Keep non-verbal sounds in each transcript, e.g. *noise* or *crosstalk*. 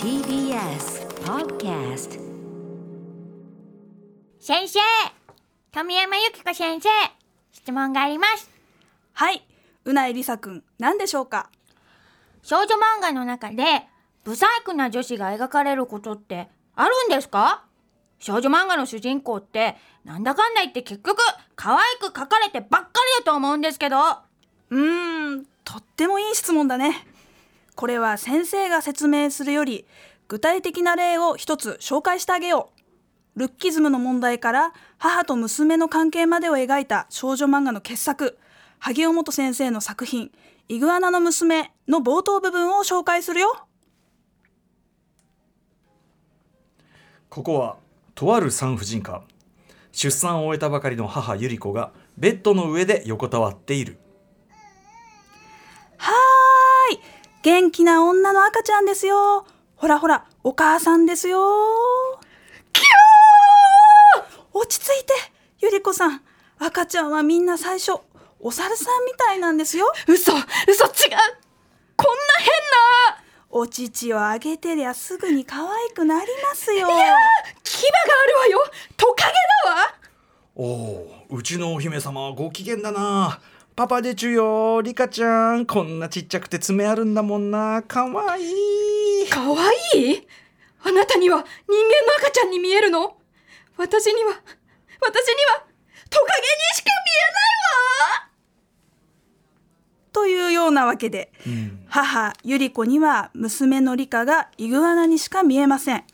TBS Podcast 先生富山由紀子先生質問がありますはい、うないりさくん、何でしょうか？少女漫画の中でブサイクな女子が描かれることってあるんですか？少女漫画の主人公ってなんだかんだ言って結局可愛く描かれてばっかりだと思うんですけどうーん、とってもいい質問だね。これは先生が説明するより、具体的な例を一つ紹介してあげよう。ルッキズムの問題から母と娘の関係までを描いた少女漫画の傑作、萩尾本先生の作品、イグアナの娘の冒頭部分を紹介するよ。ここはとある産婦人科出産を終えたばかりの母百合子がベッドの上で横たわっているはーい元気な女の赤ちゃんですよ。ほらほらお母さんですよ。キャー！落ち着いてゆり子さん。赤ちゃんはみんな最初お猿さんみたいなんですよ。嘘嘘違う。こんなお乳をあげてりゃすぐに可愛くなりますよ。変な牙があるわよ。トカゲだわ。おおうちのお姫様はご機嫌だなパパでちゅよリカちゃん。こんなちっちゃくて爪あるんだもんな。かわいい。かわいい？あなたには人間の赤ちゃんに見えるの？私には私にはトカゲにしか見えないわ！というようなわけで、ん。母ゆり子には娘のリカがイグアナにしか見えません。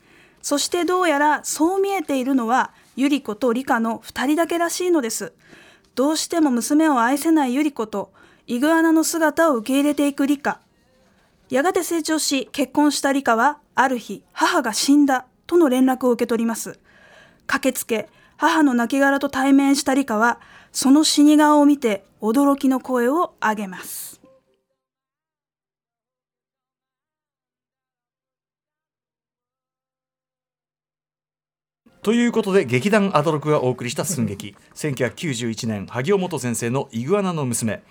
そしてどうやらそう見えているのはゆり子とリカの2人だけらしいのですどうしても娘を愛せない百合子とイグアナの姿を受け入れていくリカ。やがて成長し結婚したリカはある日母が死んだとの連絡を受け取ります。駆けつけ母の亡骸と対面したリカはその死に顔を見て驚きの声を上げます。ということで劇団アドロクがお送りした寸劇。1991年萩尾元先生の「イグアナの娘」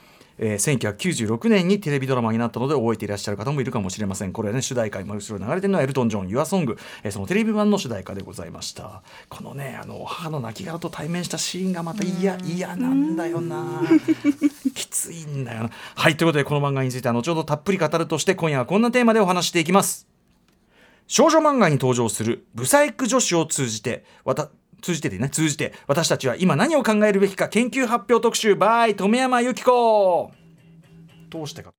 えー、1996年にテレビドラマになったので覚えていらっしゃる方もいるかもしれません。これはね主題歌今後ろに流れてるのはエルトン・ジョン「ユアソング、えー、そのテレビ版の主題歌でございました。このねあの母の亡骸と対面したシーンがまた嫌嫌なんだよな。きついんだよな。はいということでこの漫画については後ほどたっぷり語るとして今夜はこんなテーマでお話していきます少女漫画に登場するブサイク女子を通じてわた通じてでね通じて私たちは今何を考えるべきか研究発表特集 by 富山由紀子。どうしてか。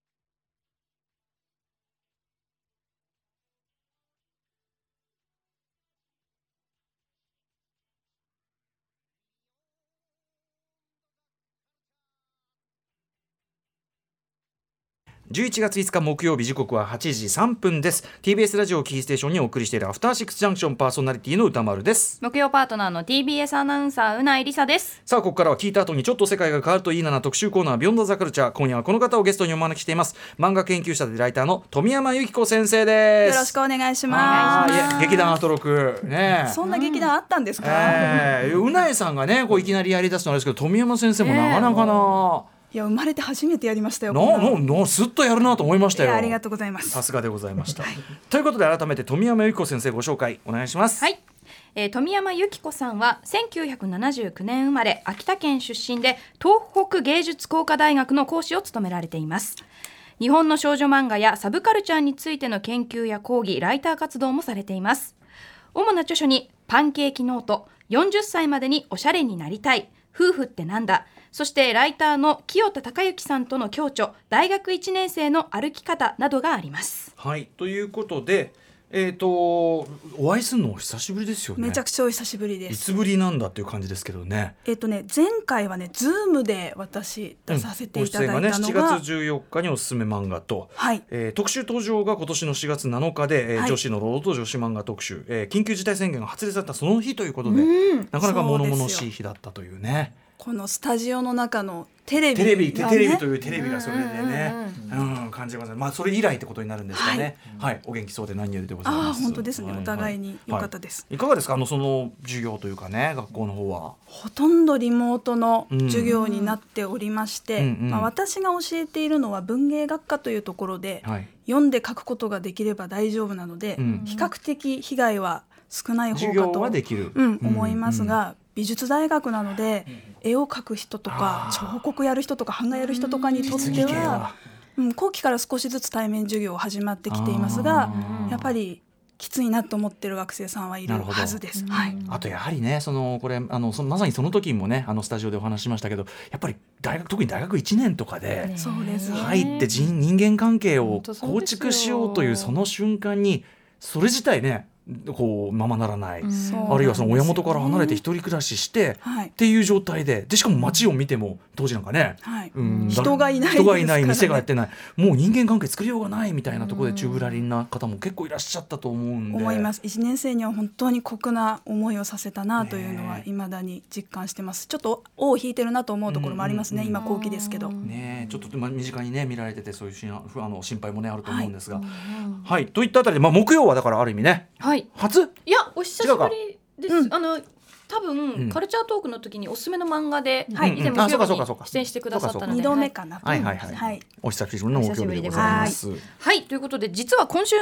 11月5日木曜日時刻は8時3分です。TBS ラジオキーステーションにお送りしているアフターシックスジャンクションパーソナリティの歌丸です。木曜パートナーの TBS アナウンサーうないりさです。さあここからは聞いた後にちょっと世界が変わるといいなな特集コーナービヨンドザカルチャー。今夜はこの方をゲストにお招きしています。漫画研究者でライターの富山由紀子先生です。よろしくお願いしはます。ーい劇団アトロク。ね。えそんな劇団あったんですか、えー、うなえさんがねこういきなりやりだすのあれですけど富山先生もなかなかな、いや生まれて初めてやりましたよななの。ななすっとやるなと思いましたよ。ありがとうございます。さすがでございました、ということで改めて富山由紀子先生ご紹介お願いします。はい、えー富山由紀子さんは1979年生まれ秋田県出身で東北芸術工科大学の講師を務められています。日本の少女漫画やサブカルチャーについての研究や講義ライター活動もされています。主な著書にパンケーキノート40歳までにおしゃれになりたい夫婦ってなんだそしてライターの清田孝之さんとの共著大学1年生の歩き方などがあります。はいということでえっ、とお会いするのお久しぶりですよね。めちゃくちゃお久しぶりです。いつぶりなんだっていう感じですけどね。えっとね前回はねズームで私出させていただいたのが、うんね。7月14日におすすめ漫画と、はい。えー特集登場が今年の4月7日で、えーはい。女子の労働と女子漫画特集、えー緊急事態宣言が発令されたその日ということで、うん。なかなか物々しい日だったというねこのスタジオの中のテレビテレビ、テレビというテレビがそれでね、うん感じます。まあそれ以来ってことになるんですかね。はい、お元気そうで何よりでございああます本当ですね、はい。お互いに良かったです、はい。いかがですか？あのその授業というかね学校の方は。ほとんどリモートの授業になっておりまして、うんうんまあ、私が教えているのは文芸学科というところで、はい。読んで書くことができれば大丈夫なので、うん。比較的被害は少ない方授業かとはできる、うん、思いますが、美術大学なので絵を描く人とか彫刻やる人とか版画やる人とかにとってはは、うん、後期から少しずつ対面授業始まってきていますがやっぱりきついなと思ってる学生さんはいるはずです。はい。あとやはりねそのこれあのそまさにその時もねあのスタジオでお話ししましたけどやっぱり大学特に大学1年とかで入って人人間関係を構築しようというその瞬間にそれ自体ねこうままならない、そうあるいはその親元から離れて一人暮らしして、はい。っていう状態ででしかも街を見ても当時なんかね、はい。うん人がいない人がいない店がやってない。もう人間関係作りようがないみたいなところで宙ぶらりんな方も結構いらっしゃったと思うんで。思います。1年生には本当に酷な思いをさせたなというのはねえ。未だに実感してます。ちょっと尾を引いてるなと思うところもありますね、うん。うん今後期ですけど、ねえ。ちょっとま身近にね見られててそういうしんあの心配もねあると思うんですが、はい、といったあたりで、まあ、木曜はだからある意味ね。はい初？いやお久しぶりです、うん。あの多分、うん。カルチャートークの時におすすめの漫画で、はい以前うんあそうか木曜日にそうかそうか。出演してくださったので。2度目かな、はいはいはい、はい。お久しぶりの木曜日でございます。はい。ということで実は今週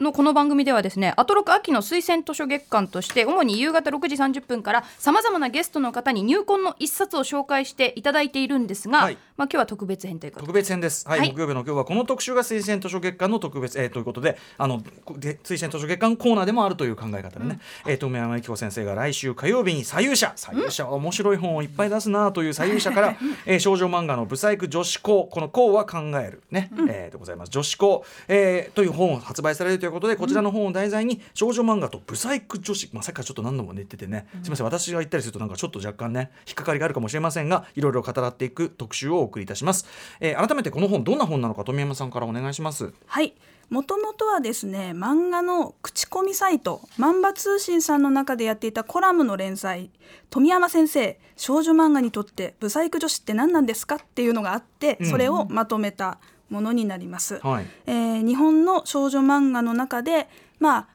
のこの番組ではですねアトロク秋の推薦図書月間として主に夕方6時30分からさまざまなゲストの方に入魂の一冊を紹介していただいているんですが、はい。まあ今日は特別編ということで。特別編です、はいはい。木曜日の今日はこの特集が推薦図書月間の特別、えー、ということであのこで推薦図書月間コーナーでもあるという考え方でね、えー、と梅山由紀子先生が来週火曜日に左右者。左右者。は面白い本をいっぱい出すなという左右者から、*laughs* えー少女漫画の「ブサイク女子校」この「校は考えるね」えーでございます。女子校、えーという本を発売されるということでこちらの本を題材に少女漫画とブサイク女子、まあ、さっきからちょっと何度も言っててね、すみません。私が言ったりするとなんかちょっと若干ね引っかかりがあるかもしれませんがいろいろ語らっていく特集をお送りいたします、えー改めてこの本どんな本なのか富山さんからお願いします。はい。もともとはですね漫画の口コミサイト万場通信さんの中でやっていたコラムの連載富山先生少女漫画にとってブサイク女子って何なんですかっていうのがあってうん。それをまとめたものになります、はい。えー日本の少女漫画の中でまあ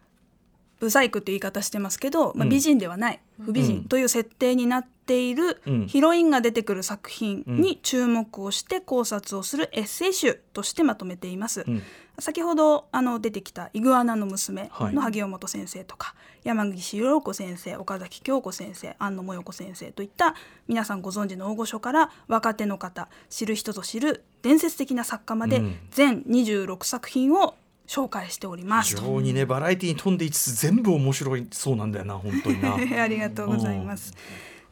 ブサイクって言い方してますけど、まあ、うん。美人ではない、不美うん。人という設定になっているうん。ヒロインが出てくる作品に注目をして考察をするエッセイ集としてまとめています。うん。先ほどあの出てきた「イグアナの娘」はい。の萩尾本先生とか、山岸陽子先生岡崎京子先生安野もよこ先生といった皆さんご存知の大御所から若手の方知る人ぞ知る伝説的な作家までうん。全26作品を紹介しております。非常にねバラエティに富んでいつつ全部面白いそうなんだよな本当にな。*laughs* ありがとうございます。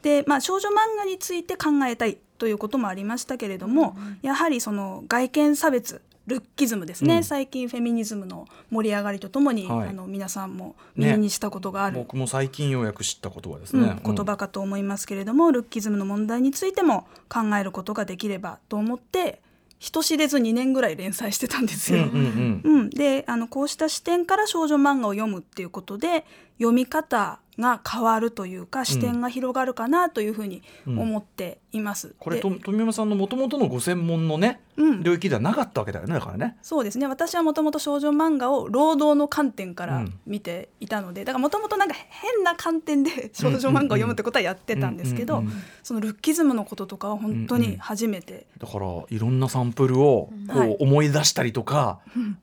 で、まあ、少女漫画について考えたいということもありましたけれども、やはりその外見差別ルッキズムですね、うん。最近フェミニズムの盛り上がりとともに、はい。あの皆さんもね。耳にしたことがある、僕も最近ようやく知った言葉ですうんね、言葉かと思いますけれども、ルッキズムの問題についても考えることができればと思って人知れず2年ぐらい連載してたんですよ。うんうんうん。うん、であのこうした視点から少女漫画を読むっていうことで読み方が変わるというか視点が広がるかなというふうに思っています。でこれと富山さんのもともとのご専門のね、うん。領域ではなかったわけだよねだからね。そうですね。私はもともと少女漫画を労働の観点からうん。見ていたので、だからもともとなんか変な観点で少女漫画を読むってことはやってたんですけど、うんうんうんそのルッキズムのこととかは本当に初めて、だからいろんなサンプルをこはい。う思い出したりとか、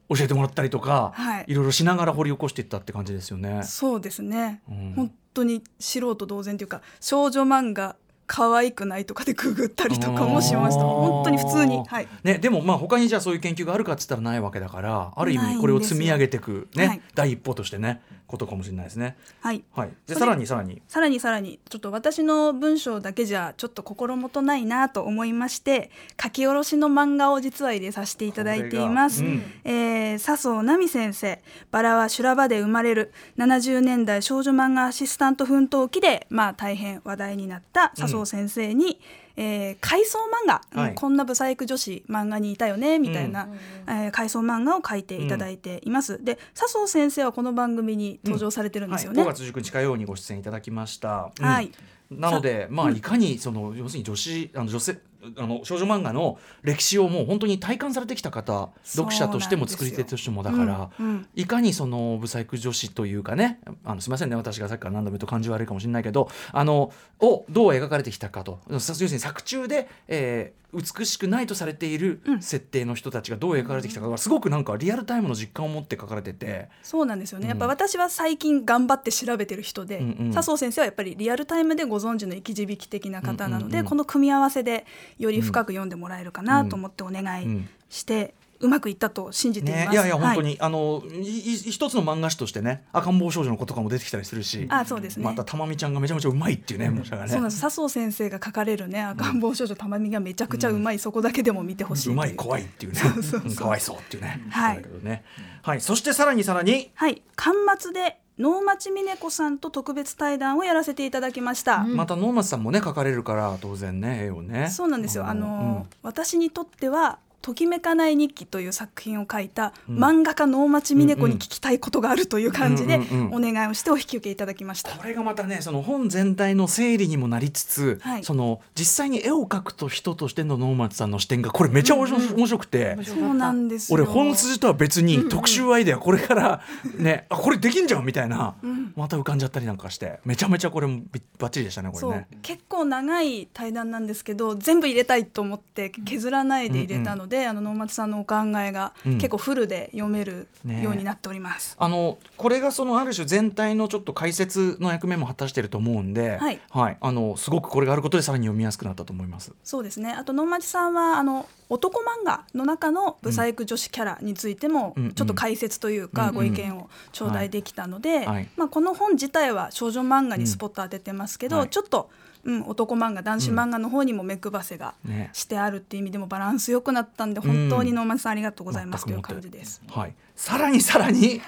教えてもらったりとか、はい。いろいろしながら掘り起こしていったって感じですよね。そうですね、うん。本当に素人同然というか少女漫画可愛くないとかでググったりとかもしました。本当に普通に。はい。ね、でもまあ他にじゃあそういう研究があるかっつったらないわけだからある意味これを積み上げていく、ねはい。第一歩としてねことかもしれないですね。はい。はい、でさらにさらに。さらにさらに。ちょっと私の文章だけじゃちょっと心もとないなと思いまして書き下ろしの漫画を実は入れさせていただいています、うん。えー笹生奈美先生「バラは修羅場で生まれる。70年代少女漫画アシスタント奮闘記で」まあ、大変話題になった笹生先生に、えー回想漫画、はい。うんこんなブサイク女子漫画にいたよねみたいな、えー回想漫画を書いていただいています、で笹生先生はこの番組に登場されてるんですよね、はい、5月19日火曜にご出演いただきました。うん。はい。なので、まあ、いかにその要するに女子あの女性あの少女漫画の歴史をもう本当に体感されてきた方読者としても作り手としてもだから、うんうん。いかにそのブサイク女子というかねあのすみませんね私がさっきから何度も言うと感じ悪いかもしれないけどあのをどう描かれてきたかと。要するに作中で、えー美しくないとされている設定の人たちがどう描かれてきたかがすごくなんかリアルタイムの実感を持って書かれてて。そうなんですよね、うん。やっぱ私は最近頑張って調べてる人で、うんうん。笹生先生はやっぱりリアルタイムでご存知の生き字引的な方なので、うんうんうんこの組み合わせでより深く読んでもらえるかなと思ってお願いうん。して、うまくいったと信じています。ね、いやいや本当はいに、あのいい一つの漫画誌としてね赤ん坊少女の子とかも出てきたりするしあそうですね。またたまみちゃんがめちゃめちゃうまいっていうね模写がね。そうなんです。笹生先生が書かれるね赤ん坊少女たまみがめちゃくちゃうまい、そこだけでも見てほしいう。うまい怖いっていうね。うんかわいそうっていうね。はい。そうだけどねはい。そしてさらにさらに。はい。巻末で能町みね子さんと特別対談をやらせていただきました、また能松さんもね描かれるから当然ね絵をね。そうなんですよ。あの、うん。私にとってはときめかない日記という作品を書いたうん。漫画家能町みね子に聞きたいことがあるという感じでお願いをしてお引き受けいただきました。これがまたねその本全体の整理にもなりつつ、はい。その実際に絵を描くと人としての能松さんの視点がこれめちゃ面白,、面白くて。そうなんですよ。俺本筋とは別に特集アイデアこれからねあこれできんじゃんみたいな、また浮かんじゃったりなんかしてめちゃめちゃこれもびバッチリでしたねこれ。ね。結構長い対談なんですけど全部入れたいと思って削らないで入れたので、あの能町さんのお考えがうん。結構フルで読めるねようになっております。あのこれがそのある種全体のちょっと解説の役目も果たしてると思うんで、はい。あのすごくこれがあることでさらに読みやすくなったと思います。そうですね。あと能町さんはあの男漫画の中のブサイク女子キャラについてもうんちょっと解説といううんかうん。ご意見を頂戴できたので、はい。まあ、この本自体は少女漫画にスポット当ててますけど、うん。はい。ちょっと、うん、男漫画男子漫画の方にも目配せがね。してあるっていう意味でもバランス良くなったんで本当に能町さんありがとうございます。という感じです。はい。さらにさらに、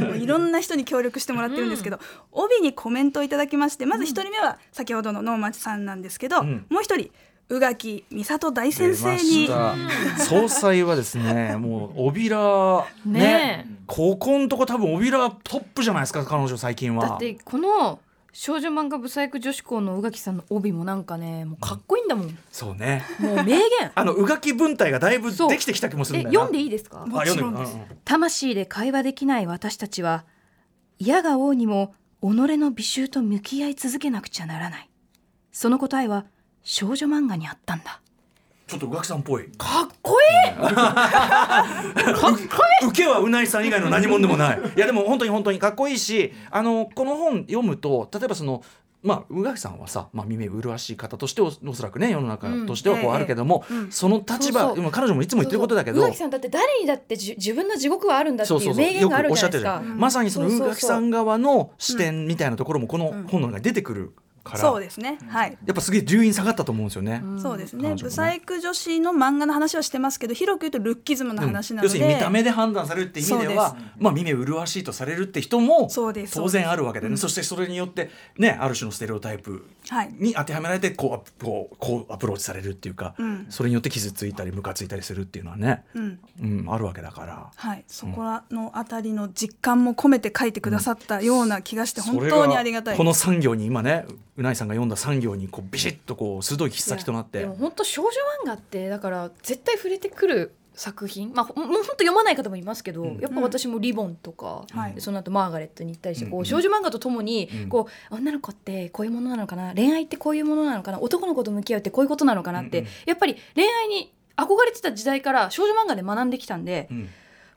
もういろんな人に協力してもらってるんですけど、帯にコメントをいただきましてまず一人目は先ほどの能町さんなんですけど、うん。もう一人宇垣美里大先生出に総裁はですね、もう帯らね。ね。ここんとこ多分帯らトップじゃないですか彼女最近は。だってこの少女漫画ブサイク女子校の宇垣さんの帯もなんかねもうかっこいいんだもん。そうね。もう名言。*laughs* あの宇垣文体がだいぶそう。できてきた気もするえんだよな。読んでいいですか？もちろんです。うんうん魂で会話できない私たちは嫌が王にも己の美醜と向き合い続けなくちゃならない。その答えは少女漫画にあったんだちょっと宇垣さんっぽい。かっこいい。受けはうないさん以外の何者でもない。いやでも本当に本当にかっこいいしあのこの本読むと例えばそのまあ宇垣さんはさ、まあ、耳麗しい方としておおそらくね世の中としてはこううんあるけども、ええうん。その立場そうそう。でも彼女もいつも言ってることだけど宇垣さんだって誰にだってじ自分の地獄はあるんだっていう名言があるじゃないですか。まさにその宇垣さん側の視点みたいなところもこの本の中に出てくるそうですね。はい。やっぱすげえ重因下がったと思うんですよね。そうですね。ねブサイク女子の漫画の話はしてますけど広く言うとルッキズムの話なので、要するに見た目で判断されるって意味ではまあ耳麗しいとされるって人もそうです。当然あるわけでね。そしてそれによってねある種のステレオタイプはい。に当てはめられてこうこうこうアプローチされるっていうか、うん。それによって傷ついたりムカついたりするっていうのはね、うん。うん、あるわけだから。はい、そこらのあたりの実感も込めて書いてくださったような気がして本当にありがたい。このです。産業に今ねうないさんが読んだ産業にこうビシッとこう鋭い切っ先となって。でも本当少女漫画ってだから絶対触れてくる作品。まあほもう本当読まない方もいますけど、うん。やっぱ私も「リボン」とか、はい。でその後マーガレットに行ったりして、こうん。う少女漫画とともに、うん。こう女の子ってこういうものなのかな恋愛ってこういうものなのかな男の子と向き合うってこういうことなのかなって、うんうん。やっぱり恋愛に憧れてた時代から少女漫画で学んできたんで、うん。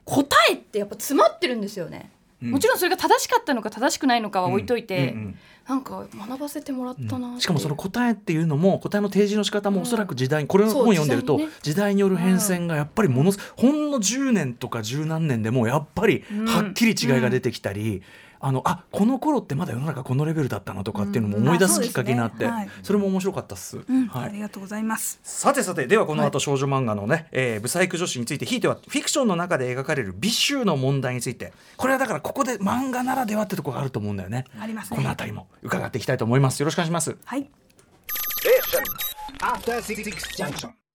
答えってやっぱ詰まってるんですよね。うん。もちろんそれが正しかったのか正しくないのかは置いといて、うんうんなんか学ばせてもらったなって、しかもその答えっていうのも答えの提示の仕方もおそらく時代、これの本読んでると時代時代による変遷がやっぱりものすほんの10年とか十何年でもやっぱりはっきり違いが出てきたり、あのあこの頃ってまだ世の中このレベルだったなとかっていうのも思い出すきっかけになって、うんねはいそれも面白かったっす。うん、はいありがとうございます。さてさてではこの後少女漫画のね、えーブサイク女子についてひいてはフィクションの中で描かれる美醜の問題についてこれはだからここで漫画ならではってところがあると思うんだよね。ありますねこの辺りも伺っていきたいと思います。よろしくお願いします。はい、Junction.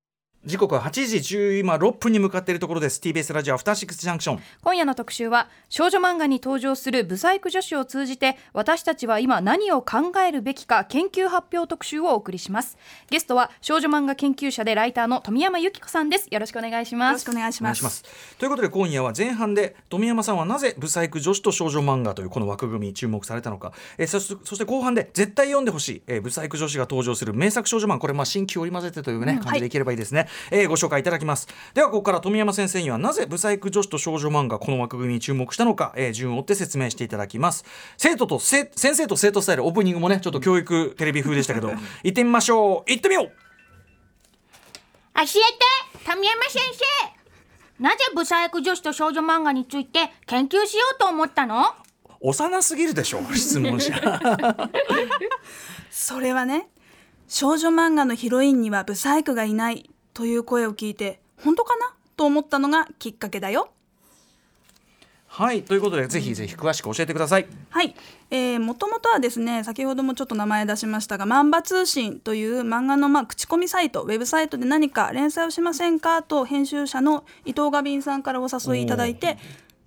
時刻は8時10今6分に向かっているところです。TBS ラジオアフターシックスジャンクション。今夜の特集は少女漫画に登場するブサイク女子を通じて私たちは今何を考えるべきか研究発表特集をお送りします。ゲストは少女漫画研究者でライターの富山由紀子さんです。よろしくお願いしよます。ろしくお願いします。お願いします。ということで今夜は前半で富山さんはなぜブサイク女子と少女漫画というこの枠組みに注目されたのか、えーそしてそして後半で絶対読んでほしい、えーブサイク女子が登場する名作少女漫画。これまあ新旧織り交ぜてというね、感じでいければいいですね、えーご紹介いただきます。ではここから富山先生にはなぜブサイク女子と少女漫画この枠組みに注目したのか、えー順を追って説明していただきます。生徒とせ先生と生徒スタイルオープニングもねちょっと教育テレビ風でしたけど *laughs* 行ってみましょう。行ってみよう。教えて富山先生。なぜブサイク女子と少女漫画について研究しようと思ったの？幼すぎるでしょ質問者。*laughs* それはね少女漫画のヒロインにはブサイクがいないという声を聞いて本当かな？と思ったのがきっかけだよ。はいということでぜひぜひ詳しく教えてください。はい、えー、もともとはですね先ほどもちょっと名前出しましたが「漫画通信」という漫画のまあ口コミサイトウェブサイトで何か連載をしませんか？と編集者の伊藤ガビンさんからお誘いいただいて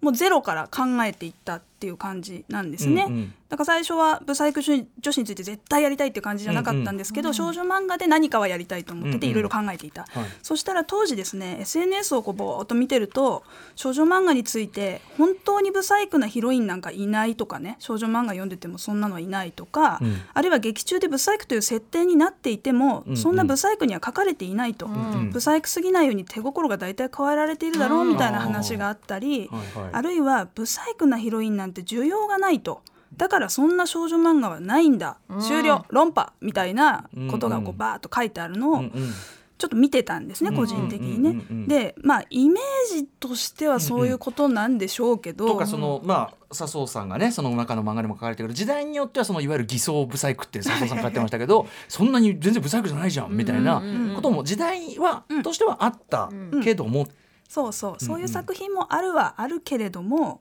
もうゼロから考えていったっていう感じなんですね。うんうん。だから最初はブサイク女子について絶対やりたいっていう感じじゃなかったんですけど、少女漫画で何かはやりたいと思っててうんうん。いろいろ考えていた、はい。そしたら当時ですね SNS をこうぼーっと見てると少女漫画について本当にブサイクなヒロインなんかいないとかね少女漫画読んでてもそんなのはいないとか、うん。あるいは劇中でブサイクという設定になっていても、うんうん。そんなブサイクには書かれていないと、んブサイクすぎないように手心が大体加えられているだろうみたいな話があったり、はいはい。あるいはブサイクなヒロインなんて需要がないと。だからそんな少女漫画はないんだ、終了。論破みたいなことがこうんううん。バーッと書いてあるのを、うんうん。ちょっと見てたんですね、うん個人的にね。うんうんうん。うんでまあイメージとしてはそういうことなんでしょうけど、とかそのまあ笹生さんがねその中の漫画でも書かれてる時代によってはそのいわゆる偽装ブサイクって笹生さんが書いてましたけどそんなに全然ブサイクじゃないじゃんみたいなことも時代は、としてはあったけども、そうそう。そういう作品もあるはあるけれども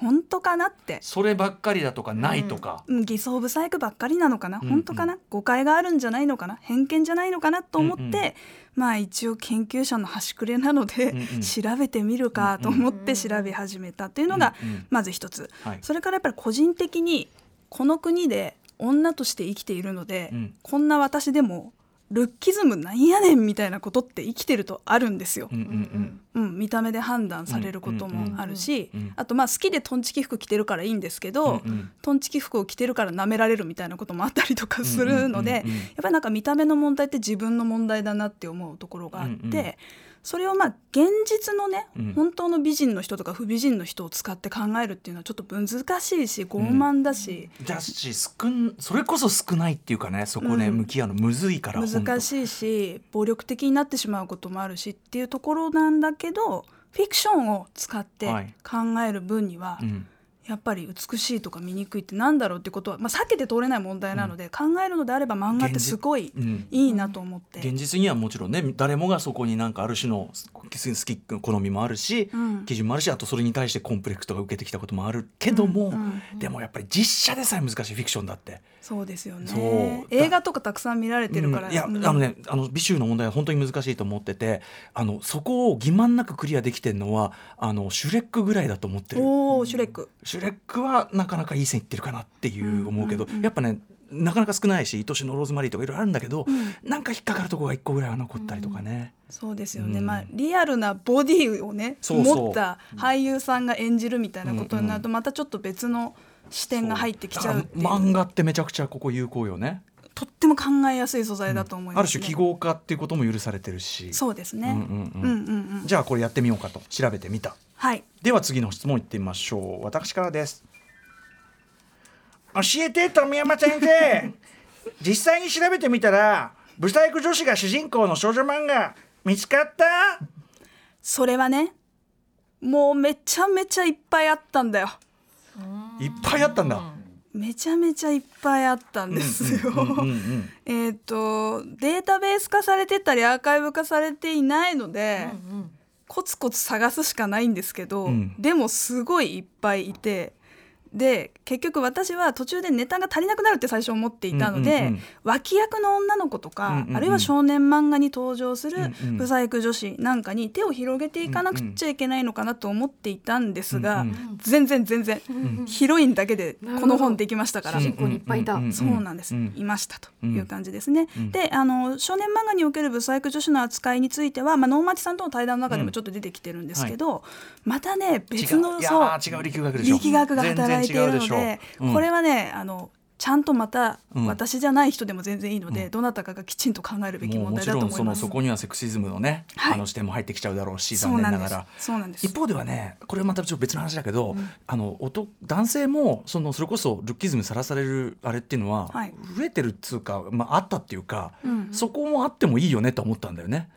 本当かなって、そればっかりだとかないとか、うん、偽装ブサイクばっかりなのかな、うん本当かな？誤解があるんじゃないのかな？偏見じゃないのかなと思って、うんうん。まあ一応研究者の端くれなので、うんうん。調べてみるかと思って調べ始めたっていうのがうんうん。まず一つ、はい。それからやっぱり個人的にこの国で女として生きているので、うん。こんな私でもルッキズムなんやねんみたいなことって生きてるとあるんですよ。うんうんうん、見た目で判断されることもあるし、うんうんうんあとまあ好きでトンチキ服着てるからいいんですけど、うんうん。トンチキ服を着てるから舐められるみたいなこともあったりとかするので、やっぱりなんか見た目の問題って自分の問題だなって思うところがあって、うんうんそれをまあ現実のね、うん。本当の美人の人とか不美人の人を使って考えるっていうのはちょっと難しいし傲慢だし、だし少んそれこそ少ないっていうかねそこね、うん。向き合うのむずいから難いしいし暴力的になってしまうこともあるしっていうところなんだけどフィクションを使ってはい。考える分には、うんやっぱり美しいとか醜いってなんだろうってことは、まあ、避けて通れない問題なので、考えるのであれば漫画ってすごいうん。いいなと思って、現実にはもちろんね誰もがそこになんかある種の好き好みもあるし、うん。基準もあるしあとそれに対してコンプレックスとか受けてきたこともある。けども、うん。でもやっぱり実写でさえ難しいフィクションだって。そうですよね。だ映画とかたくさん見られてるから、うん。いや、うんあのねあの美醜の問題は本当に難しいと思っててあのそこを欺瞞なくクリアできてるのはあのシュレックぐらいだと思ってる。おおシュレック。シュレックはなかなかいい線いってるかなっていう思うけど、うんうんうんやっぱねなかなか少ないし愛しのローズマリーとかいろいろあるんだけど、なんか引っかかるとこが一個ぐらいは残ったりとかね。そうですよね、うん。まあリアルなボディをね持った俳優さんが演じるみたいなことになるとまたちょっと別の視点が入ってきちゃうう。漫画ってめちゃくちゃここ有効よね。とっても考えやすい素材だと思います、ね。ある種記号化っていうことも許されてるし。そうですね、うんうんうん。うんうんうん。じゃあこれやってみようかと。調べてみた。はいでは次の質問いってみましょう。私からです。教えて富山先生。*laughs* 実際に調べてみたら、ブサイク女子が主人公の少女漫画見つかった？それはねもうめちゃめちゃいっぱいあったんだよいっぱいあったんだ。めちゃめちゃいっぱいあったんですよ。うんうんえっとデータベース化されてたりアーカイブ化されていないので、コツコツ探すしかないんですけど、うん。でもすごいいっぱいいてで結局私は途中でネタが足りなくなるって最初思っていたので、うんうんうん。脇役の女の子とか、うんうんうん。あるいは少年漫画に登場するうんうんブサイク女子なんかに手を広げていかなくちゃいけないのかなと思っていたんですが、うんうん。全然全然、ヒロインだけでこの本できましたから。主人公にいっぱいいたんん。そうなんです、うんいましたという感じですね。うんであの少年漫画におけるブサイク女子の扱いについては、まあ、能町さんとの対談の中でもちょっと出てきてるんですけど、またね別のそう。ー違う。力学が働いているのででうん。これはねあのちゃんとまたうん。私じゃない人でも全然いいので、うん。どなたかがきちんと考えるべきもうも問題だとちろんその思います。そこにはセクシズムのね、はい。あの視点も入ってきちゃうだろうし残念ながら。そうなんです。一方ではねこれはまたちょっと別の話だけど、あの男男性もそのそれこそルッキズムさらされるあれっていうのは、はい。増えてるっつうか、まあ、あったっていうか、うん。そこもあってもいいよねと思ったんだよね。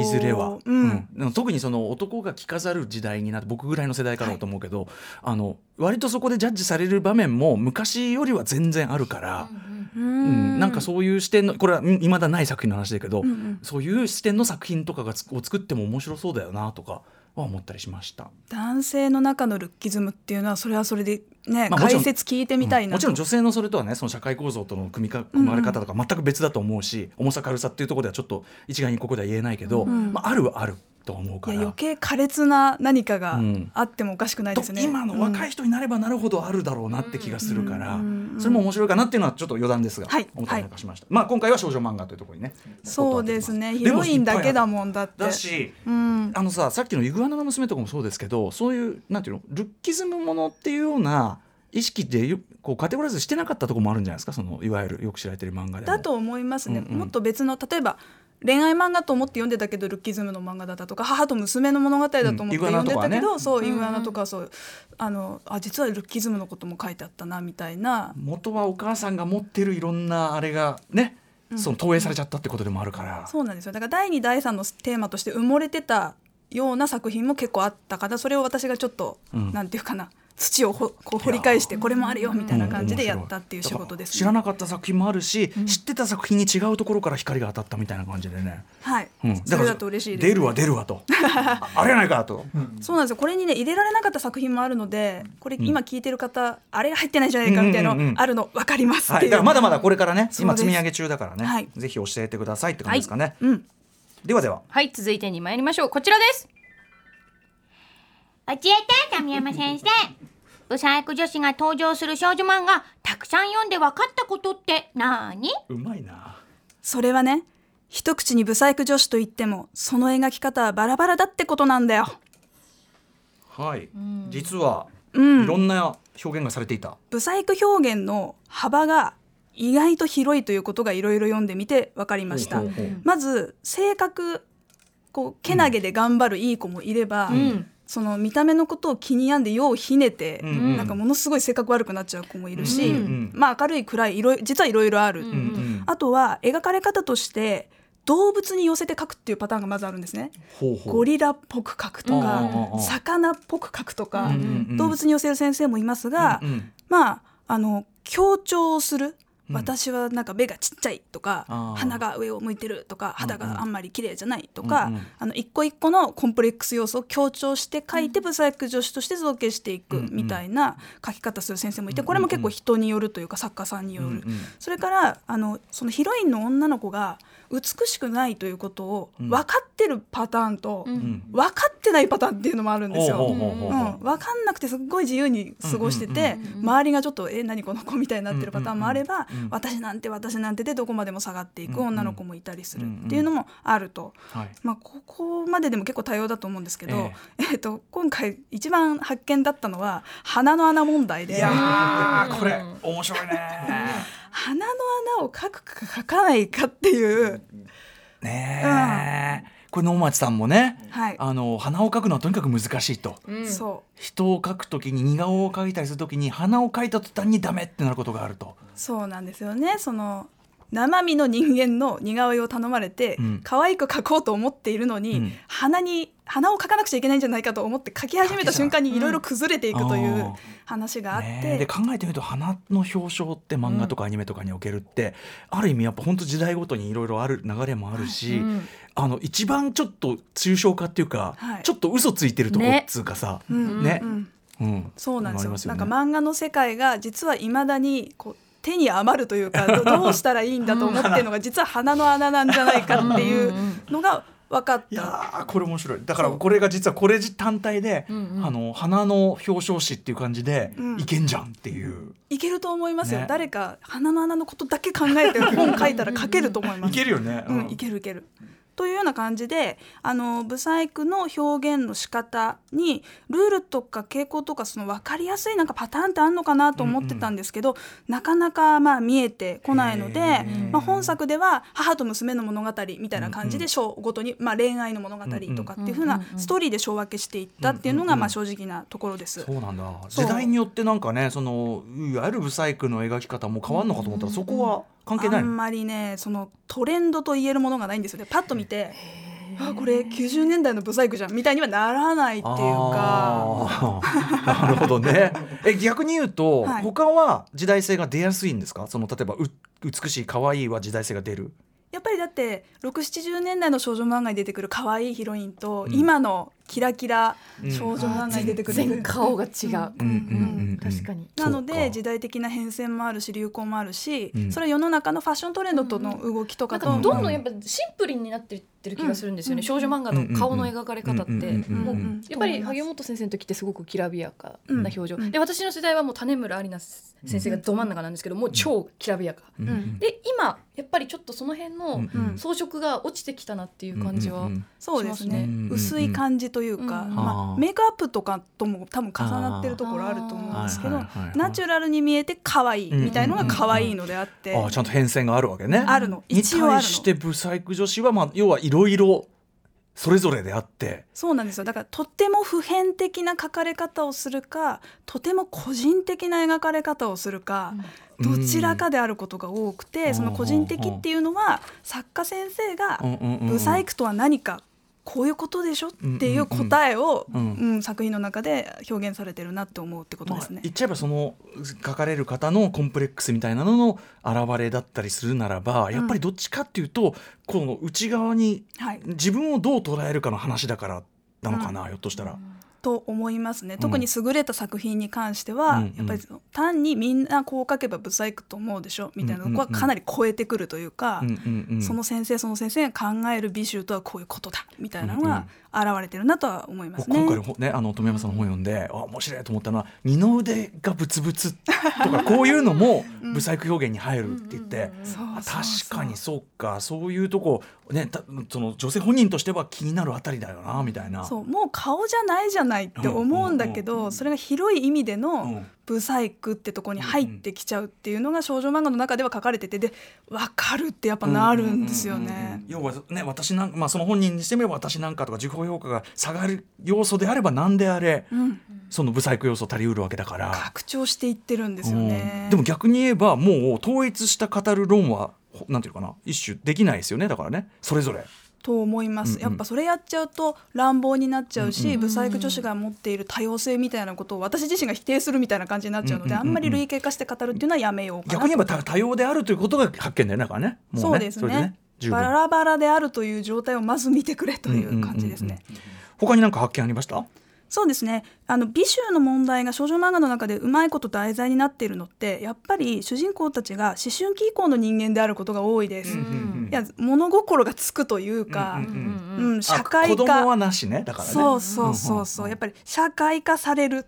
いずれは、うん。うん。特にその男が着飾る時代になって僕ぐらいの世代からだと思うけど、あの割とそこでジャッジされる場面も昔よりは全然あるから、ううんなんかそういう視点のこれはいまだない作品の話だけど、んうん。そういう視点の作品とかがつを作っても面白そうだよなとかは思ったりしました。男性の中のルッキズムっていうのはそれはそれでね、まあ解説聞いてみたいなと、もちろん女性のそれとはねその社会構造との組みか組まれ方とか全く別だと思うし、重さ軽さっていうところではちょっと一概にここでは言えないけど、ん。まあ、あるはあると思うから余計苛烈な何かがうん。あってもおかしくないですね。と今の若い人、人になればなるほどあるだろうなって気がするから、うんそれも面白いかなっていうのはちょっと余談ですが、はい思ったりなんかしました、まあ今回は少女漫画というところにねそうですね。ヒロインだけだもんだって。だしうん、あのささっきのイグアナの娘とかもそうですけどそういうなんていうのルッキズムものっていうような意識でよこうカテゴライズしてなかったところもあるんじゃないですか？そのいわゆるよく知られてる漫画でも。だと思いますね、うんうん。もっと別の例えば恋愛漫画と思って読んでたけどルッキズムの漫画だったとか母と娘の物語だと思って読んでたけど、とかねそうイグアナとかそう。あのあ実はルッキズムのことも書いてあったなみたいな。元はお母さんが持ってるいろんなあれがね、その投影されちゃったってことでもあるから。そうなんですよ。だから第2第3のテーマとして埋もれてたような作品も結構あったからそれを私がちょっと、うん。なんていうかな土をほこう掘り返してこれもあるよみたいな感じでやったっていう仕事です、知らなかった作品もあるし、知ってた作品に違うところから光が当たったみたいな感じでね、はい、うん、それだと嬉しいです、出るわ出るわと。*laughs* ああれやないかと、そうなんですよ。これにね入れられなかった作品もあるのでこれ今聞いてる方、あれが入ってないんじゃないかみたいなうんうんうんのあるの分かりますっはい、てい。う、だからまだまだこれからね今積み上げ中だからね、はい。ぜひ教えてくださいって感じですかね、うん。ではでは。はい続いてに参りましょう。こちらです。教えて神山先生ブサイク女子が登場する少女漫画たくさん読んで分かったことってなーにうまいな。それはね一口にブサイク女子と言ってもその描き方はバラバラだってことなんだよ。はい、実はうん。いろんな表現がされていた、ブサイク表現の幅が意外と広いということがいろいろ読んでみて分かりました。ほうほうほう。まず性格こうけなげで頑張るいい子もいれば、んその見た目のことを気に病んで世をひねて、うん。うんなんかものすごい性格悪くなっちゃう子もいるし、うん。うん。まあ明るい暗いい実はいろいろある、うん。あとは描かれ方として動物に寄せて描くっていうパターンがまずあるんですね。ほうほう。ゴリラっぽく描くとか、魚っぽく描くとか、動物に寄せる先生もいますが、まああの強調をする、うん。私はなんか目がちっちゃいとか鼻が上を向いてるとか肌があんまり綺麗じゃないとか、うんうん。あの一個一個のコンプレックス要素を強調して書いてブサイク女子として造形していくみたいな書き方する先生もいてこれも結構人によるというか作家さんによる。それからあのそのヒロインの女の子が美しくないということをうん。分かってるパターンと、うん。分かってないパターンっていうのもあるんですよ。ほうん、分かんなくてすっごい自由に過ごしてて、周りがちょっと「え何この子」みたいになってるパターンもあれば、私なんて私なんてでどこまでも下がっていく女の子もいたりするっていうのもあると。はい。まあ、ここまででも結構多様だと思うんですけど、ええ。っと今回一番発見だったのは鼻の穴問題で。いやーこれ面白いね鼻の穴を描くか描かないかっていう、ねえ、これ能町さんもね、はいあの鼻を描くのはとにかく難しいと、そ人を描くときに似顔を描いたりするときに鼻を描いた途端にダメってなることがあるとそうなんですよねその生身の人間の似顔絵を頼まれて、うん。可愛く描こうと思っているのに、うん。鼻に鼻を描かなくちゃいけないんじゃないかと思って描き始めた瞬間にいろいろ崩れていくという話があって、ねえ。で考えてみると花の表彰って漫画とかアニメとかにおけるって、ある意味やっぱ本当時代ごとにいろいろある流れもあるし、あの一番ちょっと抽象化っていうか、はい。ちょっと嘘ついてるとこっねつうかさ、うんね。うんうん。そうなんですよ。ね。なんか漫画の世界が実はいまだにこう手に余るというかど *laughs* どうしたらいいんだと思ってるのが実は鼻の穴なんじゃないかっていうのが分かっいやこれ面白い。だからこれが実はこれ単体で、うんうん。あの花の表彰式っていう感じで、うん。いけんじゃんっていう。いけると思いますよ、ね。誰か鼻の穴のことだけ考えて本書いたら書けると思います。いけるよね、うん、いけるいける。というような感じであのブサイクの表現の仕方にルールとか傾向とかその分かりやすいなんかパターンってあるのかなと思ってたんですけど、なかなかまあ見えてこないのでまあ、本作では母と娘の物語みたいな感じで章ごとに、まあ、恋愛の物語とかっていうふうなストーリーで章分けしていったっていうのがまあ正直なところです。そうなんだ。時代によってなんかねそのいわゆるブサイクの描き方も変わるのかと思ったら、そこは関係ない。のあんまりねそのトレンドと言えるものがないんですよね。パッと見てあこれ90年代のブサイクじゃん。みたいにはならないっていうか。*laughs* なるほどね。え逆に言うと、はい。他は時代性が出やすいんですか？その例えばう美しい可愛いは時代性が出る。やっぱりだって670年代の少女漫画に出てくる可愛いヒロインと、うん。今のキラキラ少女漫画に出てくる、全然顔が違う、うん。うんうんうん。確かに。なので時代的な変遷もあるし流行もあるし、うん。それは世の中のファッショントレンドとの動きとかと、どんどんやっぱシンプルになっていってる気がするんですよね、うん。少女漫画の顔の描かれ方って、もううんやっぱり萩本先生の時ってすごくきらびやかな表情、うん。で私の世代はもう種村有奈先生がど真ん中なんですけどもう超きらびやか、で今やっぱりちょっとその辺の装飾が落ちてきたなっていう感じは、しますね。薄い感じというか、うんまあメイクアップとかとも多分重なってるところあると思うんですけどナチュラルに見えて可愛いみたいのが可愛いのであって、あーちゃんと変遷があるわけね。あるの。に一応あるの。対してブサイク女子は、まあ、要はいろいろそれぞれであって。そうなんですよ。だからとっても普遍的な描かれ方をするかとても個人的な描かれ方をするか、どちらかであることが多くて、うん。その個人的っていうのは作家先生がうんうんうんうん。ブサイクとは何かこういうことでしょっていう答えを、うんうんうん。うん。作品の中で表現されてるなって思うってことまあですね。言っちゃえばその書かれる方のコンプレックスみたいなのの表れだったりするならばやっぱりどっちかっていうと、この内側にはい、自分をどう捉えるかの話だからなのかな、ひょっとしたら。と思いますね。特に優れた作品に関しては、うんうん。やっぱり単にみんなこう書けばブサイクと思うでしょ？みたいなのはうんうんうん。かなり超えてくるというか、うんうんうん。その先生その先生が考える美醜とはこういうことだみたいなのが現れてるなとは思いますね。僕今回ねあの富山さんの本読んで、あ面白いと思ったのは二の腕がブツブツとかこういうのもブサイク表現に入るって言って、確かにそうか。そういうとこねたその女性本人としては気になるあたりだよなみたいな。そうもう顔じゃないじゃないって思うんだけど、それが広い意味でうのんブサイクってとこに入ってきちゃうっていうのが少女漫画の中では書かれててで分かるってやっぱなるんですよね。要はね私なんまあその本人にしてみれば私なんかとか自己評価が下がる要素であれば何であれ、うん、そのブサイク要素足りうるわけだから。拡張していってるんですよね。うんでも逆に言えばもう統一した語る論はほなんていうかな一種できないですよねだからねそれぞれ。と思います、やっぱそれやっちゃうと乱暴になっちゃうし、ブサイク女子が持っている多様性みたいなことを私自身が否定するみたいな感じになっちゃうので、あんまり類型化して語るっていうのはやめよう逆に言えば多多様であるということが発見だよねだからねもそうですれねバラバラであるという状態をまず見てくれという感じですね。他に何か発見ありました？そうですね。あの美醜の問題が少女漫画の中でうまいこと題材になっているのってやっぱり主人公たちが思春期以降の人間であることが多いです。うんいや物心がつくというか、うん社あ会子供は化なしねだからね。そうそうそうそう。やっぱり社会化されるうん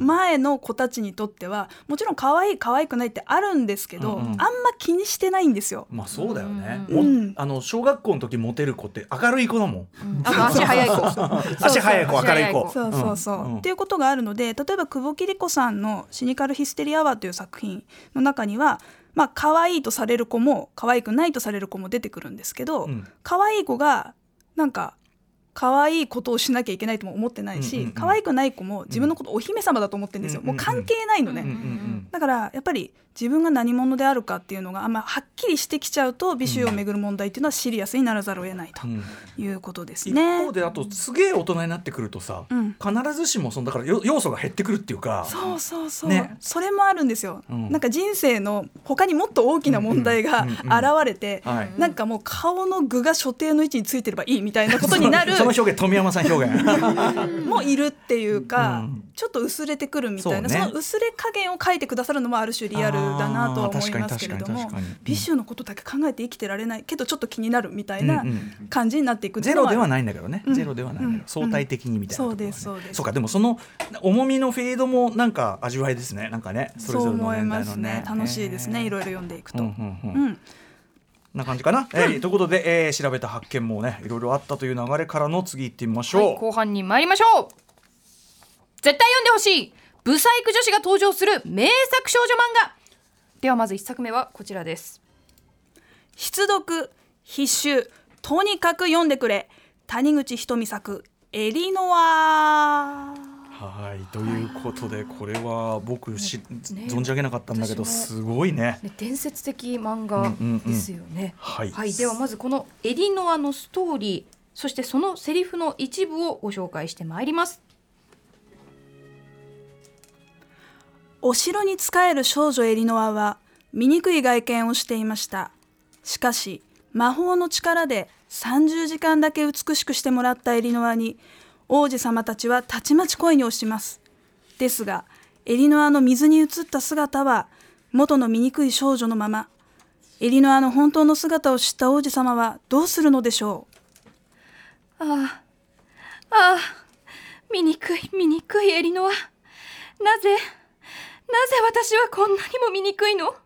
前の子たちにとってはもちろん可愛い可愛くないってあるんですけど、うんうん。あんま気にしてないんですよ。まあそうだよね、うん。もあの小学校の時モテる子って明るい子だもん、あと足早い子。*laughs* 足早い子明るい子。そうそうそう、んん。っていうことがあるので例えば久保桐子さんの「シニカルヒステリアワー」という作品の中にはまあ可愛いとされる子も可愛くないとされる子も出てくるんですけど、うん。可愛い子がなんか可愛いことをしなきゃいけないとも思ってないし、うんうんうん可愛くない子も自分のことお姫様だと思ってるんですよ、うん。うんうんもう関係ないのね、うんうんだからやっぱり自分が何者であるかっていうのがあんまはっきりしてきちゃうと美醜をめぐる問題っていうのはシリアスにならざるを得ないとうん。うんいうことです一ね。方であとすげえ大人になってくるとさ、うん。必ずしもそのだからよ要素が減ってくるっていうかそうそうそう、ね。それもあるんですよ、うん。なんか人生の他にもっと大きな問題がうんうんうん現れて、はい。なんかもう顔の具が所定の位置についてればいいみたいなことになるそ *laughs* の表現富山さん表現。*laughs* もいるっていうか、うん。ちょっと薄れてくるみたいな。そ,、ね。の薄れ加減を書いてくださるのもある種リアルだなとは思いますけれどもあー確かに確かに確かに。うん BiSH のことだけ考えて生きてられない。けどちょっと気になるみたいな感じになっていくゼロではないんだけどね、うん。ゼロではないんだけど、うん。相対的にみたいなね、そうですそうです。そうかでもその重みのフェードもなんか味わいですねなんかね。それぞれの年代のますね。ね楽しいですね、いろいろろ読んでいくと。うんうんうん。うんな感じかな、えーということで、えー調べた発見もねいろいろあったという流れからの次行ってみましょう、はい、後半に参りましょう。絶対読んでほしい。ブサイク女子が登場する名作少女漫画。ではまず一作目はこちらです。必読必修とにかく読んでくれ。谷口ひとみ作エリノアはいということでこれは僕し、ね存じ上げなかったんだけどすごいね。ね伝説的漫画ですよね、はい、はい、ではまずこのエリノアのストーリーそしてそのセリフの一部をご紹介してまいります。お城に仕える少女エリノアは醜い外見をしていました。しかし魔法の力で30時間だけ美しくしてもらったエリノアに王子様たちはたちまち恋に落ちます。ですがエリノアの水に映った姿は元の醜い少女のまま。エリノアの本当の姿を知った王子様はどうするのでしょう？ああああ醜い醜いエリノア。なぜなぜ私はこんなにも醜いの？なぜ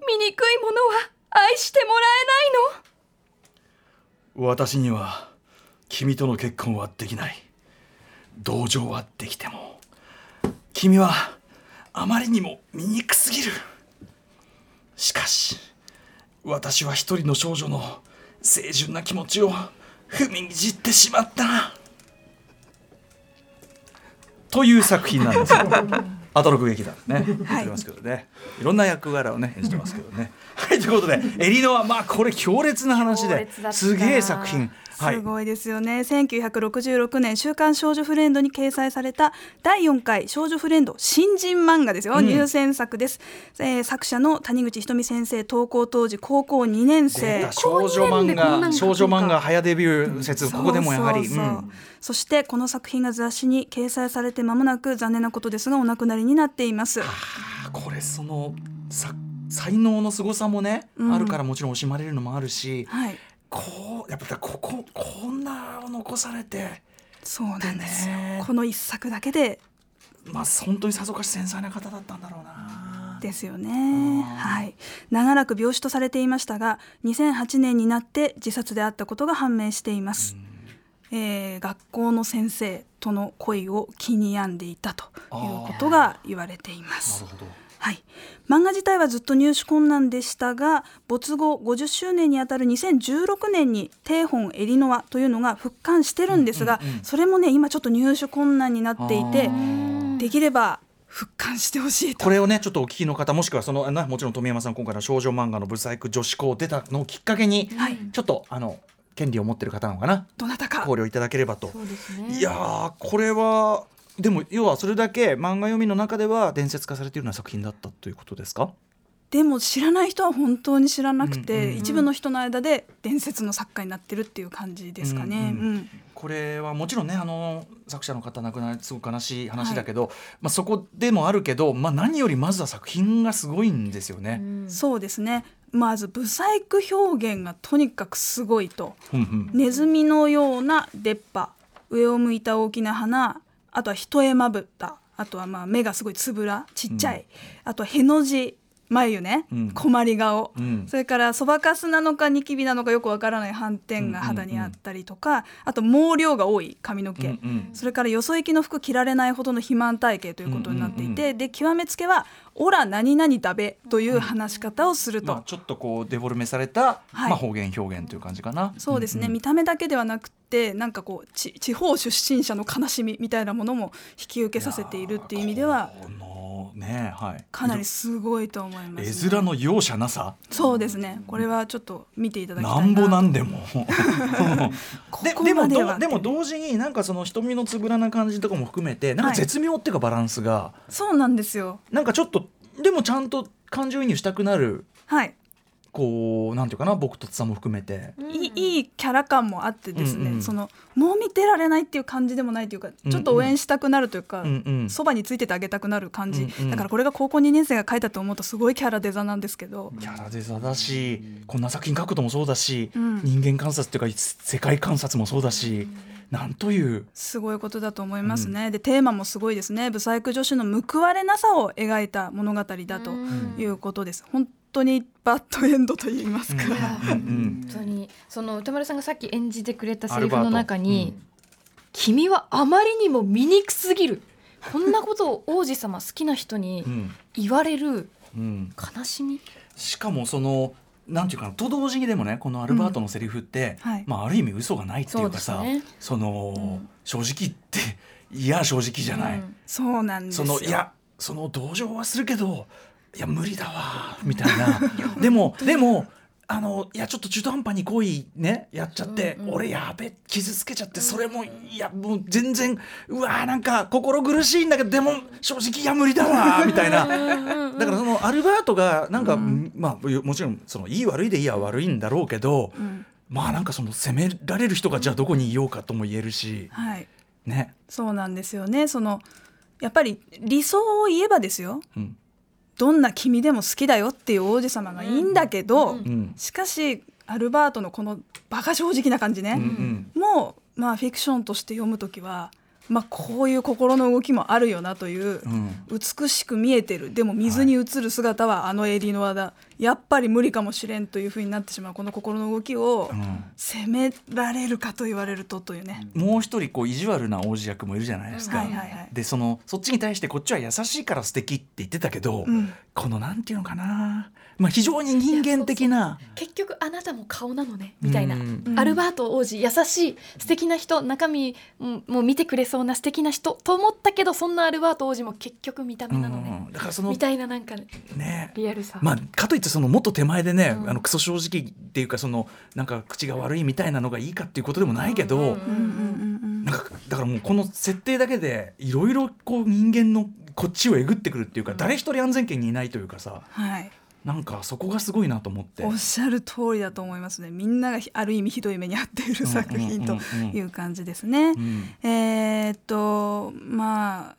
醜いものは愛してもらえないの？私には君との結婚はできない。同情はできても。君はあまりにも醜すぎる。しかし私は一人の少女の清純な気持ちを踏みにじってしまったという作品なんですよ。*laughs* アトロク劇団ね、やってますけどね、いろんな役柄をね演じてますけどね。はいということでエリノはまあこれ強烈な話ですげえ作品。はい。す。ごいですよね、1966年「週刊少女フレンド」に掲載された第4回少女フレンド新人漫画ですよ、うん。入選作です、えー作者の谷口ひとみ先生投稿当時高校2年出生た少女漫画か。少女漫画早デビュー説ここでもやはり。そしてこの作品が雑誌に掲載されて間もなく残念なことですがお亡くなりになっています。あこれそのさ才能の凄さもね、うん。あるからもちろん惜しまれるのもあるしはいこうやっぱこここんなを残されてそうなんですよ、ねこの一作だけでまあ本当にさぞかし繊細な方だったんだろうな。ですよね。はい。長らく病死とされていましたが、2008年になって自殺であったことが判明しています。えー学校の先生との恋を気に病んでいたということが言われています。なるほどはい、漫画自体はずっと入手困難でしたが没後50周年にあたる2016年に「テーホンエリノア」というのが復刊してるんですが、それもね今ちょっと入手困難になっていてできれば復刊してほしいと。これをねちょっとお聞きの方もしくはそのなもちろん富山さん今回の少女漫画のブサイク女子校出たのをきっかけに、はい。ちょっとあの権利を持ってる方なのかな？どなたか。考慮いただければと。ね。いやーこれはでも要はそれだけ漫画読みの中では伝説化されているような作品だったということですか？でも知らない人は本当に知らなくて、うんうん一部の人の間で伝説の作家になってるっていう感じですかね。うんうんうん。これはもちろんねあの作者の方亡くなりすごく悲しい話だけど、まあ、そこでもあるけど、まあ、何よりまずは作品がすごいんですよね。そうですね。まずブサイク表現がとにかくすごいと。うんうん。ネズミのような出っ歯上を向いた大きな鼻あとは一重まぶた。あとはまあ目がすごいつぶらちっちゃい、あとはへの字眉ね、うん。困り顔、うん。それからそばかすなのかニキビなのかよくわからない斑点が肌にあったりとか、あと毛量が多い髪の毛、うんうん。それからよそ行きの服着られないほどの肥満体型ということになっていて、で極めつけは「オラ何々だべ」という話し方をすると。まあ、ちょっとこうデフォルメされた、はい。まあ、方言表現という感じかな。そうですね、んん。見た目だけではなくてなんかこうち地方出身者の悲しみみたいなものも引き受けさせているっていう意味ではこのねはい。かなりすごいと思います、絵面の容赦なさ？そうですね。これはちょっと見ていただきたいななんぼなんでも。*laughs* ででもまでも同時になんかその瞳のつぶらな感じとかも含めてなんかはい。絶妙っていうかバランスが、そうなんですよ。なんかちょっとでもちゃんと感情移入したくなる。はいこうなんていうかな僕とつさんも含めて、いいいいキャラ感もあってですね、うんうん。そのもう見てられないっていう感じでもないというかちょっと応援したくなるというか、うんうん。そばについててあげたくなる感じ、うんうん。だからこれが高校2年生が書いたと思うとすごいキャラデザなんですけど、キャラデザだし、こんな作品書くこともそうだし、うん。人間観察っていうか世界観察もそうだし、なんという。すごいことだと思いますね、でテーマもすごいですね。ブサイク女子の報われなさを描いた物語だということです、本当にバッドエンドと言いますか、うん。うん。本当に。その歌丸さんがさっき演じてくれたセリフの中にうん「君はあまりにも醜すぎる」こんなことを王子様好きな人にうん。言われるうん。悲しみ、しかもそのなんていうかなと同時にでもねこのアルバートのセリフって、はい。まあ、ある意味嘘がないっていうかさそね。その、正直っていや正直じゃない、うん。そうなんですそよのいやその同情はするけどいや無理だわみたいな。でもでもあのいやちょっと中途半端に行為ねやっちゃって、うんうん俺やべ傷つけちゃってそれもいやもう全然うわーなんか心苦しいんだけどでも正直いや無理だわみたいな。だからそのアルバートがなんか、まあもちろんそのいい悪いでいいや悪いんだろうけど、うん。まあなんかその責められる人がじゃあどこにいようかとも言えるしはい。ね。そうなんですよね。そのやっぱり理想を言えばですよ。うんどんな君でも好きだよっていう王子様がいいんだけど、うんうんしかしアルバートのこのバカ正直な感じね、うんうんもうまあフィクションとして読む時はまあこういう心の動きもあるよなという、うん。美しく見えてる。でも水に映る姿はあのエリノアだ、やっぱり無理かもしれんというふうになってしまう。この心の動きをうん。責められるかと言われるとというね、もう一人こう意地悪な王子役もいるじゃないですか。はいはいはい。でそのそっちに対してこっちは優しいから素敵って言ってたけど、うん。このなんていうのかな、まあ、非常に人間的な結局あなたも顔なのねみたいな、うん。アルバート王子優しい素敵な人中身うんもう見てくれそうな素敵な人と思ったけどそんなアルバート王子も結局見た目なのね、うん。だからそのみたいななんかね。リアルさ、まあ、かといってそのもっと手前でね、うん。あのクソ正直っていうかそのなんか口が悪いみたいなのがいいかっていうことでもないけど、うんうんうんうん。なんかだからもうこの設定だけでいろいろこう人間のこっちをえぐってくるっていうか、誰一人安全圏にいないというかさ。はいなんかそこがすごいなと思って。おっしゃる通りだと思いますね。みんながひある意味ひどい目に遭っている作品という感じですね。うん。えーっとまあ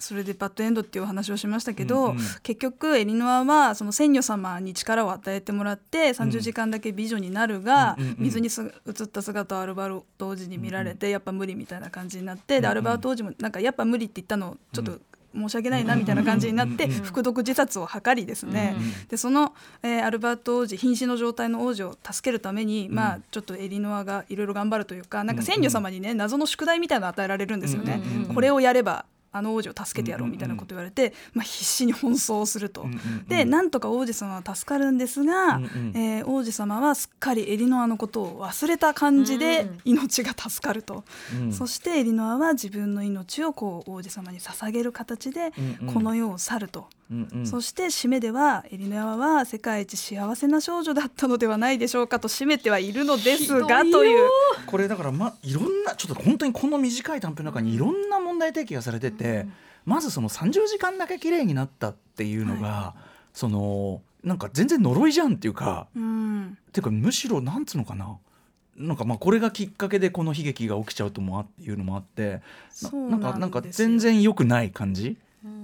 それでバッドエンドっていうお話をしましたけど、うんうん。結局エリノアはその仙女様に力を与えてもらって30時間だけ美女になるが、水にす映った姿をアルバート王子に見られて、やっぱ無理みたいな感じになって、でアルバート王子もなんかやっぱ無理って言ったのちょっと申し訳ないなみたいな感じになって、服毒自殺を図りですね、うんでその、えーアルバート王子瀕死の状態の王子を助けるために、まあちょっとエリノアがいろいろ頑張るというかなんか仙女様にね謎の宿題みたいなの与えられるんですよね。これをやればあの王子を助けてやろうみたいなこと言われて、まあ、必死に奔走をすると。でなんとか王子様は助かるんですが、うんうんえー王子様はすっかりエリノアのことを忘れた感じで命が助かると、うん。そしてエリノアは自分の命をこう王子様に捧げる形でこの世を去ると。うんうんそして締めではエリノアは世界一幸せな少女だったのではないでしょうかと締めてはいるのですがという。これだからまいろんなちょっと本当にこの短い短編の中にいろんな問題提起がされてて、まずその30時間だけ綺麗になったっていうのが、そのなんか全然呪いじゃんっていうか、うん。っていうかむしろなんつうのかな。なんかまあこれがきっかけでこの悲劇が起きちゃうともあいうのもあってなんかなんか全然良くない感じ。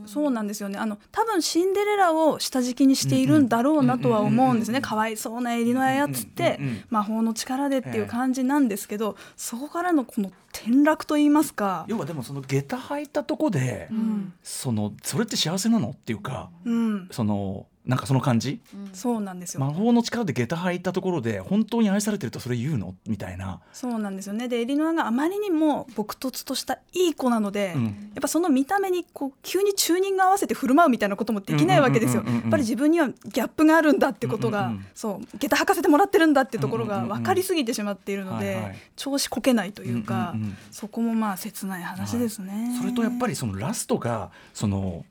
そうなんですよね。あの多分シンデレラを下敷きにしているんだろうなとは思うんですね。かわいそうなエリノアやっつって魔法の力でっていう感じなんですけどそこからのこの転落といいますか、要はでもその下駄履いたとこで、うん。そのそれって幸せなの？っていうかうん、そのなんかその感じ？そうなんですよ、魔法の力で下駄履いたところで本当に愛されてるとそれ言うの？みたいな。そうなんですよね。でエリノアがあまりにも朴突としたいい子なので、うん。やっぱその見た目にこう急にチューニング合わせて振る舞うみたいなこともできないわけですよ。やっぱり自分にはギャップがあるんだってことが、うんうんうんそう。下駄履かせてもらってるんだってところが分かりすぎてしまっているので、はいはい。調子こけないというか、うんうんうんそこもまあ切ない話ですね。それとやっぱりそのラストがその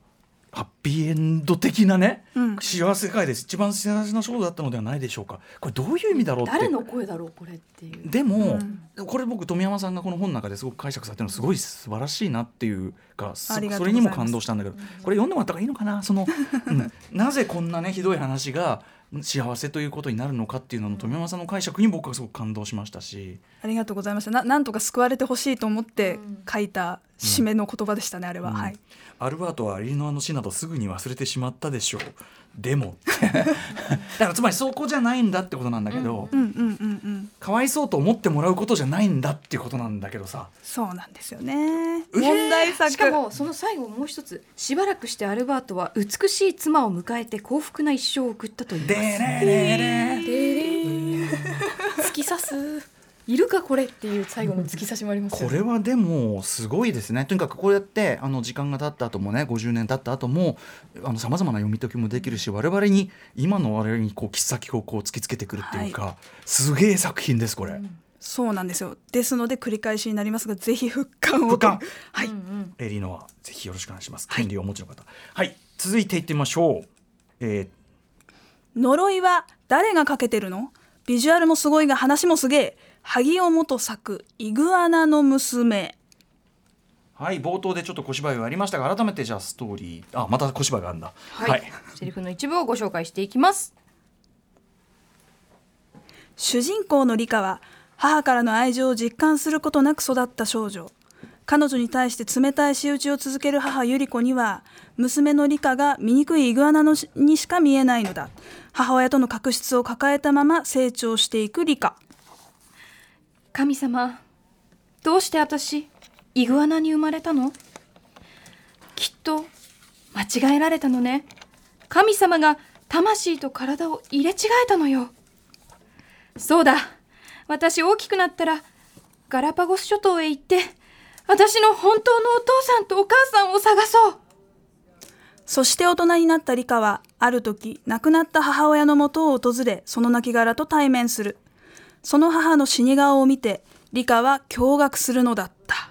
ハッピーエンド的なね、うん。幸せ界です。一番幸せな勝負だったのではないでしょうか。これどういう意味だろうって。誰の声だろうこれっていう。でも、うん。これ僕富山さんがこの本の中ですごく解釈されてるのすごい素晴らしいなっていうかそれにも感動したんだけどこれ読んでもらった方がいいのかな？その、うん。*laughs* なぜこんなねひどい話が幸せということになるのかっていうのの富山さんの解釈に僕はすごく感動しましたし。ありがとうございましたななんとか救われてほしいと思って書いた締めの言葉でしたね、あれは、うん。はい。アルバートはアリノアの死などすぐに忘れてしまったでしょうでも。だからつまりそこじゃないんだってことなんだけど、かわいそうと思ってもらうことじゃないんだっていうことなんだけどさ。そうなんですよね。えー問題作。しかもその最後もう一つしばらくしてアルバートは美しい妻を迎えて幸福な一生を送ったといいます。でれれれ突き刺すいるかこれっていう最後の突き刺しもありますよね。これはでもすごいですね。とにかくこうやってあの時間が経った後もね50年経った後もさまざまな読み解きもできるし我々に今の我々にこう切っ先をこう突きつけてくるっていうか、すげえ作品ですこれ。そうなんですよ。ですので繰り返しになりますがぜひ復刊を。復刊。はい、エリノアぜひよろしくお願いします。権利をお持ちの方。はい、続いていってみましょう。え呪いは誰がかけてるの？ビジュアルもすごいが話もすげえ萩尾元作イグアナの娘。ーはい冒頭でちょっと小芝居がありましたが改めてじゃあストーリーあまた小芝居があるんだ。はい、セリフの一部をご紹介していきます。主人公のリカは母からの愛情を実感することなく育った少女。彼女に対して冷たい仕打ちを続ける母ユリコには娘のリカが醜いイグアナのしにしか見えないのだ。母親との確執を抱えたまま成長していくリカ神様どうして私イグアナに生まれたの？きっと間違えられたのね。神様が魂と体を入れ違えたのよ。そうだ。私大きくなったらガラパゴス諸島へ行って私の本当のお父さんとお母さんを探そう。そして大人になったリカはある時亡くなった母親のもとを訪れその亡骸と対面する。その母の死に顔を見て理科は驚愕するのだった。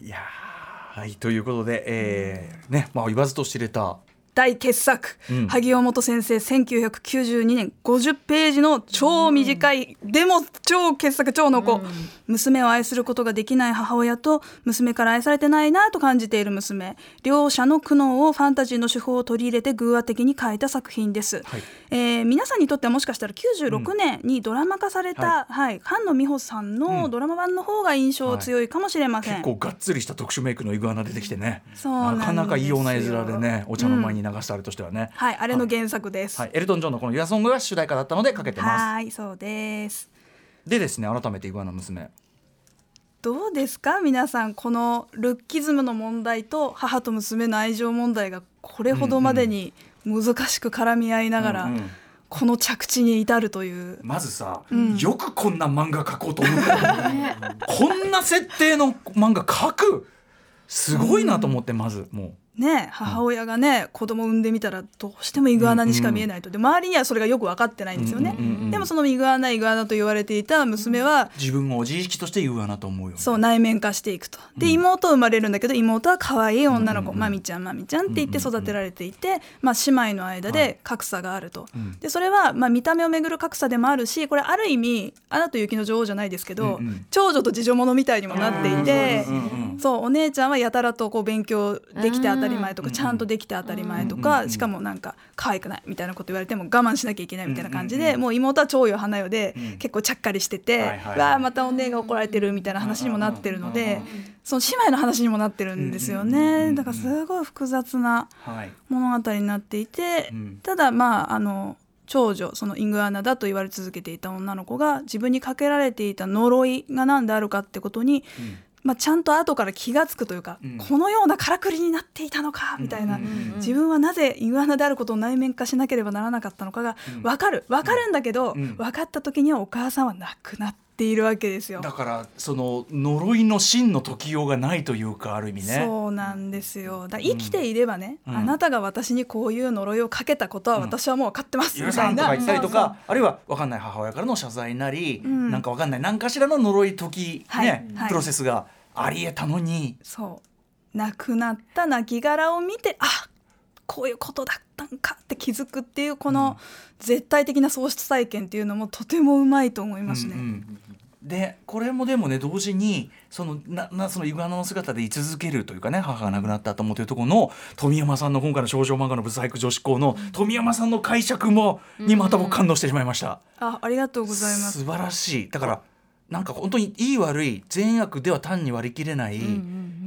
いやはいということで、えーねまあ言わずと知れた大傑作、うん。萩尾本先生1992年50ページの超短い、でも超傑作超の子、娘を愛することができない母親と娘から愛されてないなと感じている娘。両者の苦悩をファンタジーの手法を取り入れて偶話的に書いた作品です、はい。えー皆さんにとってはもしかしたら96年にドラマ化された、はい菅野美穂さんのドラマ版の方が印象強いかもしれません、結構がっつりした特殊メイクのイグアナ出てきてね。なかなか異様な絵面でねお茶の間に流したあれとしてはね、はいあれの原作です。はい、エルトン・ジョンのこの「ユアソング」が主題歌だったのでかけてます。はいそうです。でですね改めてイグアナ娘。どうですか？皆さんこのルッキズムの問題と母と娘の愛情問題がこれほどまでに難しく絡み合いながら、うんうん。この着地に至るという。まずさ、ん。よくこんな漫画描こうと思ったのこんな設定の漫画描く。すごいなと思ってまずもね母親がね、子供産んでみたらどうしてもイグアナにしか見えないと。で周りにはそれがよく分かってないんですよね、うんうんうんうんでもそのイグアナイグアナと言われていた娘は、う自分を自意識としてイグアナと思うよね。そう内面化していくと。で、うん。妹生まれるんだけど妹は可愛い女の子、うんうんうんマミちゃんマミちゃんって言って育てられていて、まあ、姉妹の間で格差があると、うん。でそれはまあ見た目をめぐる格差でもあるしこれある意味「アナと雪の女王」じゃないですけど、うんうん。長女と次女者みたいにもなっていて、うんうんうんそうお姉ちゃんはやたらとこう勉強できて当たり前とか、うんちゃんとできて当たり前とうんか、うんしかもなんか可愛くないみたいなこと言われても我慢しなきゃいけないみたいな感じで、もう妹は長よ花よで、うん。結構ちゃっかりしてて、わあまたお姉が怒られてるみたいな話にもなってるので、その姉妹の話にもなってるんですよね。だからすごい複雑なはい物語になっていて、うんただまああの長女そのイングアナだと言われ続けていた女の子が自分にかけられていた呪いが何であるかってことに、うんまあ、ちゃんと後から気が付くというか、うん。このようなからくりになっていたのかみたいな、自分はなぜイグアナであることを内面化しなければならなかったのかがうん分かる。分かるんだけど、うん。分かった時にはお母さんは亡くなっているわけですよ。だからその呪いの真の解きようがないというかある意味ね。そうなんですよ。だ生きていればね、うん。あなたが私にこういう呪いをかけたことは私はもう分かってます。許みたいな、とか言ったりとかあるいは分かんない母親からの謝罪なり、うん。なんか分かんない何かしらの呪い解き、はいねはい。プロセスがありえたのに、そう。亡くなった亡骸を見てあこういうことだったんかって気づくっていうこの絶対的な喪失体験っていうのもとてもうまいと思いますね。うんうんでこれもでもね同時にそのななそのイグアナの姿で居続けるというかね母が亡くなった後もというところの富山さんの今回の少女漫画のブサイク女子校の富山さんの解釈もにまた僕感動してしまいました。あありがとうございます。素晴らしい。だからなんか本当にいい悪い善悪では単に割り切れない、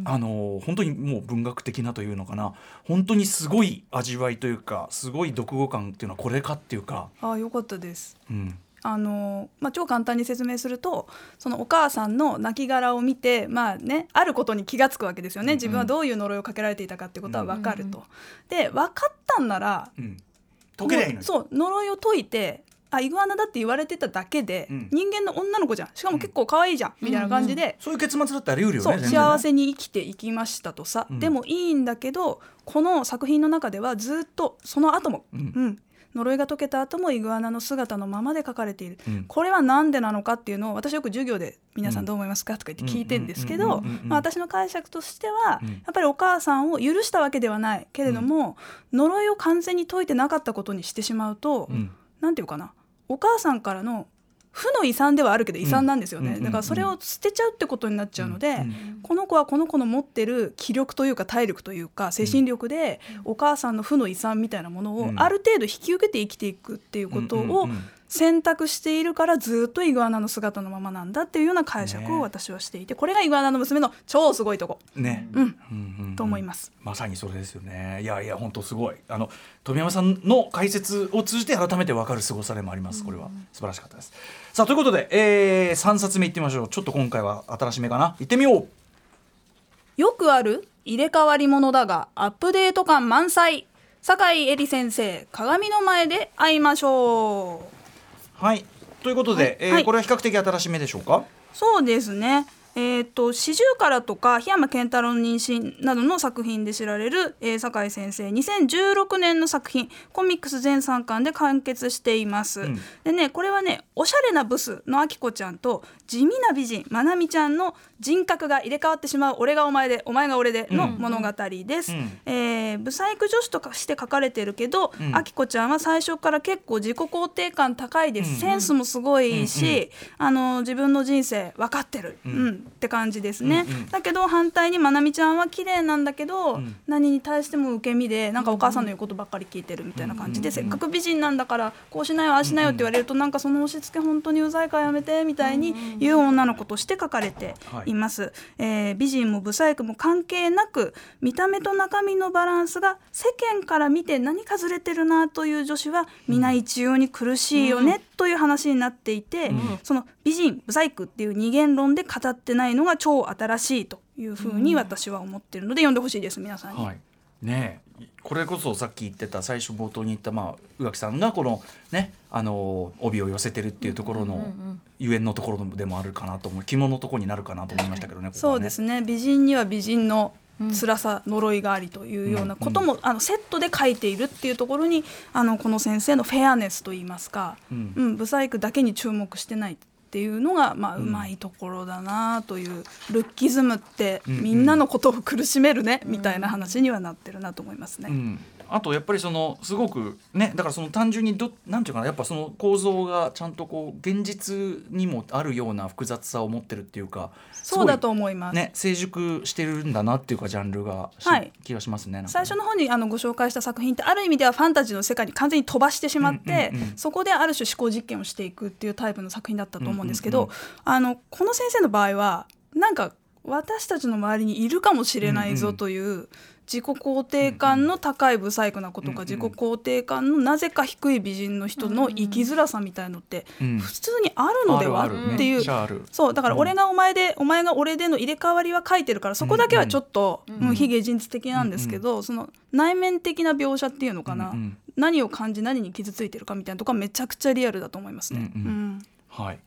あの本当にもう文学的なというのかな。本当にすごい味わいというかすごい読後感っていうのはこれかっていうか、あよかったです。うん、あのまあ、超簡単に説明するとそのお母さんの亡骸を見て、まあね、あることに気が付くわけですよね。自分はどういう呪いをかけられていたかっていうことは分かると。で分かったんならうん、解けりゃいそう呪いを解いてあイグアナだって言われてただけで、うん。人間の女の子じゃん。しかも結構可愛いじゃん、みたいな感じで、そういう結末だってあり得るよそうねね。幸せに生きていきましたとさ、うん。でもいいんだけどこの作品の中ではずっとその後も、ううん。ん呪いが解けた後もイグアナの姿のままで描かれている、うん。これは何でなのかっていうのを私よく授業で「皆さんどう思いますか?」とか言って聞いてんですけうんうんど私の解釈としては、うん。やっぱりお母さんを許したわけではないけれども、呪いを完全に解いてなかったことにしてしまうと、うん。なんていうかなお母さんからの負の遺産ではあるけど遺産なんですよね、うんだからそれを捨てちゃうってことになっちゃうので、うんこの子はこの子の持ってる気力というか体力というか精神力でお母さんの負の遺産みたいなものをうん。ある程度引き受けて生きていくっていうことを選択しているからずっとイグアナの姿のままなんだっていうような解釈ねを私はしていてこれがイグアナの娘の超すごいとこ、ね、うん、うんうんうん。と思います。まさにそれですよね。いやいや本当すごい。あの富山さんの解説を通じて改めて分かる凄さでもありますこれは。素晴らしかったです。さあということで、えー、3冊目いってみましょう。ちょっと今回は新しめかな。行ってみよう。よくある入れ替わり者だがアップデート感満載。酒井絵里先生鏡の前で会いましょうはい。ということで、はい。えーはい。これは比較的新しめでしょうか？そうですね。えー、と四十からとか檜山健太郎の妊娠などの作品で知られる、えー、酒井先生。2016年の作品。コミックス全3巻で完結しています、ん。でねこれはねおしゃれなブスのあきこちゃんと地味な美人まなみちゃんの人格が入れ替わってしまう俺がお前でお前が俺での物語です、うん。えーブサイク女子とかして書かれてるけど、うん。あきこちゃんは最初から結構自己肯定感高いです、うん。センスもすごいし、あの自分の人生分かってる、ううんんって感じですね、うんうん。だけど反対にまなみちゃんは綺麗なんだけど、ん。何に対しても受け身でなんかお母さんの言うことばっかり聞いてるみたいな感じで、せっかく美人なんだからこうしなよああしなよって言われるとなんかその押し付け本当にうざいからやめてみたいに言う女の子として書かれています、えー美人もブサイクも関係なく見た目と中身のバランスが世間から見て何かずれてるなという女子は皆一様に苦しいよね、という話になっていて、その美人ブサイクっていう二元論で語ってないのが超新しいというふうに私は思ってるので読んでほしいです皆さんに。はい。ねえ。これこそさっき言ってた最初冒頭に言ったまあ宇垣さんがこのねあの帯を寄せてるっていうところのゆえんのところでもあるかなと思う。肝のところになるかなと思いましたけどねね。そうですね。美人には美人の辛さ、呪いがありというようなことも、あのセットで書いているっていうところにあのこの先生のフェアネスといいますか、うん。うん、ブサイクだけに注目してないっていうのが、まあ、うまいところだなという、ルッキズムってうん。みんなのことを苦しめるね、みたいな話にはなってるなと思いますね。うん、あとやっぱりそのすごくねだからその単純にどなんていうかなやっぱその構造がちゃんとこう現実にもあるような複雑さを持ってるっていうかそうだとす思います。ね成熟してるんだなっていうかジャンルがし、はい気がしますねね最初の方にあのご紹介した作品ってある意味ではファンタジーの世界に完全に飛ばしてしまって、うんうんうんそこである種思考実験をしていくっていうタイプの作品だったと思うんですけど、うんうんあのこの先生の場合はなんか私たちの周りにいるかもしれないぞという。自己肯定感の高いブサイクな子とか、自己肯定感のなぜか低い美人の人の生きづらさみたいのってうん。普通にあるのでは、っていう。そうだから俺がお前で、お前が俺での入れ替わりは書いてるからそこだけはちょっと、うん非現実的なんですけど、その内面的な描写っていうのかな、何を感じ何に傷ついてるかみたいなとこはめちゃくちゃリアルだと思いますね。はい。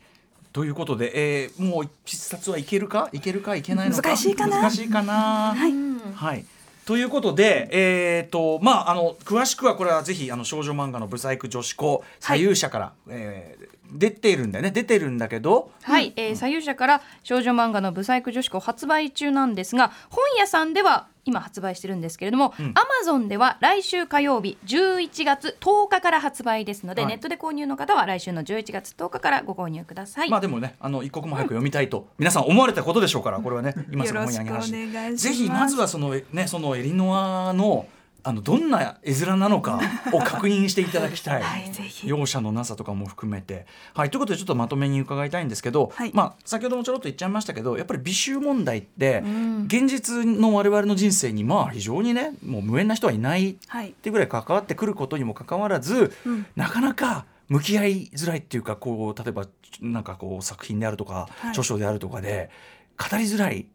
ということで、えー、もう一冊はいけるか？いけるか？いけないのか？難しいかな。難しいかな。はい。はい。ということで、えーとまあ、あの詳しくはこれはぜひあの少女漫画のブサイク女子校左右者から、えー出ているんだよね。出てるんだけどはい、えー左右者から少女漫画のブサイク女子校発売中なんですが本屋さんでは今発売してるんですけれども、Amazon では来週火曜日11月10日から発売ですので、はい。ネットで購入の方は来週の11月10日からご購入ください。まあでもねあの一刻も早く読みたいと *laughs* 皆さん思われたことでしょうからこれはね今すぐ本屋によろしくお願いします。ぜひまずはそのねそのエリノアのあのどんな絵面なのか *laughs* を確認していただきたい、はいぜひ。容赦のなさとかも含めて。はいということでちょっとまとめに伺いたいんですけど、はい。まあ、先ほどもちょろっと言っちゃいましたけどやっぱり美醜問題って、現実の我々の人生にまあ非常にねもう無縁な人はいないはい。っていうぐらい関わってくることにもかかわらず、うん。なかなか向き合いづらいっていうかこう例えばなんかこう作品であるとか、はい。著書であるとかで語りづらい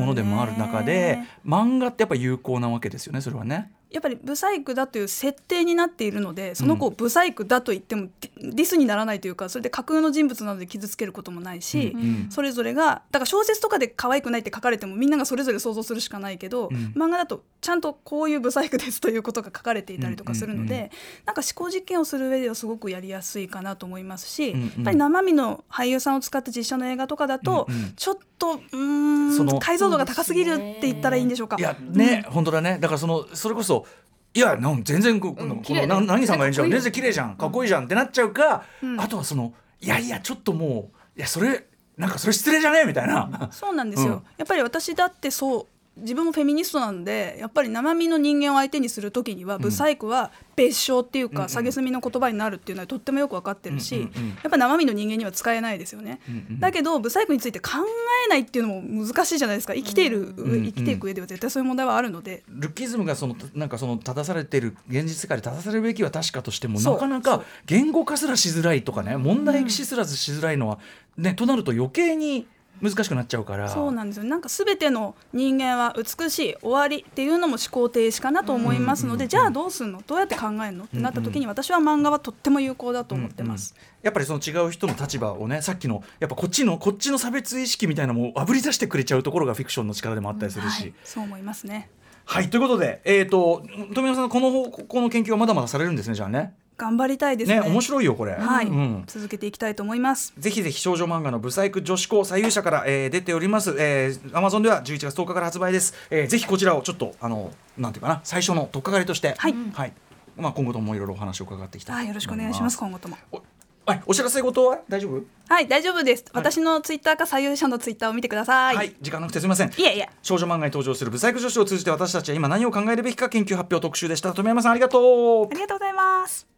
ものでもある中で、漫画ってやっぱ有効なわけですよねそれはね。やっぱりブサイクだという設定になっているのでその子をブサイクだと言ってもディスにならないというかそれで架空の人物なので傷つけることもないし、うん。うん。それぞれがだから小説とかで可愛くないって書かれてもみんながそれぞれ想像するしかないけど、うん。漫画だとちゃんとこういうブサイクですということが書かれていたりとかするので、うんなんか思考実験をする上ではすごくやりやすいかなと思いますし、うんうん。やっぱり生身の俳優さんを使った実写の映画とかだと、うんうん。ちょっとうーそのん解像度が高すぎるって言ったらいいんでしょうか。いやね、本当だね。だからそのそれこそいやなん全然こ、この綺麗。だな何さんが演じたの？かっこいい。全然綺麗じゃん。かっこいいじゃん。ってなっちゃうか、うん。あとはそのいやいやちょっともういやそれなんかそれ失礼じゃね？みたいな。そうなんですよ、うん。やっぱり私だってそう自分もフェミニストなんでやっぱり生身の人間を相手にする時にはブサイクは別称っていうか、うん蔑みの言葉になるっていうのはとってもよく分かってるし、うんうんうんやっぱ生身の人間には使えないですよね、うんうんだけどブサイクについて考えないっていうのも難しいじゃないですか。生きている、うん生きていく上では絶対そういう問題はあるので、ルッキズムがそのなんかその正されてる現実世界で正されるべきは確かとしてもなかなか言語化すらしづらいとかね問題視すらしづらいのは、ねとなると余計に難しくなっちゃうから。そうなんです。よなんか全ての人間は美しい終わりっていうのも思考停止かなと思いますので、じゃあどうすんの？どうやって考えるの？ってなった時に私は漫画はとっても有効だと思ってます。うんうんやっぱりその違う人の立場をねさっきのやっぱこっちのこっちの差別意識みたいなのもあぶり出してくれちゃうところがフィクションの力でもあったりするし。はい、そう思いますね。はい、ということで、えー、と富山さんこの方この研究はまだまだされるんですねじゃあね。頑張りたいですね。ね面白いよこれ。はい、うん。続けていきたいと思います。ぜひぜひ少女漫画のブサイク女子高左右者から、えー出ております、えー、Amazon では11月10日から発売です、えーぜひこちらをちょっとあのなんていうかな最初の取っかかりとして。はい。まあ、今後ともいろいろお話を伺っていきたいはいよろしくお願いします今後とも。おはい、お知らせ事は？大丈夫？はい大丈夫です、私のツイッターか左右者のツイッターを見てください、はい、時間なくてすみません。いえいえ。少女漫画に登場するブサイク女子を通じて私たちは今何を考えるべきか研究発表特集でした。富山さんありがとう。ありがとうございます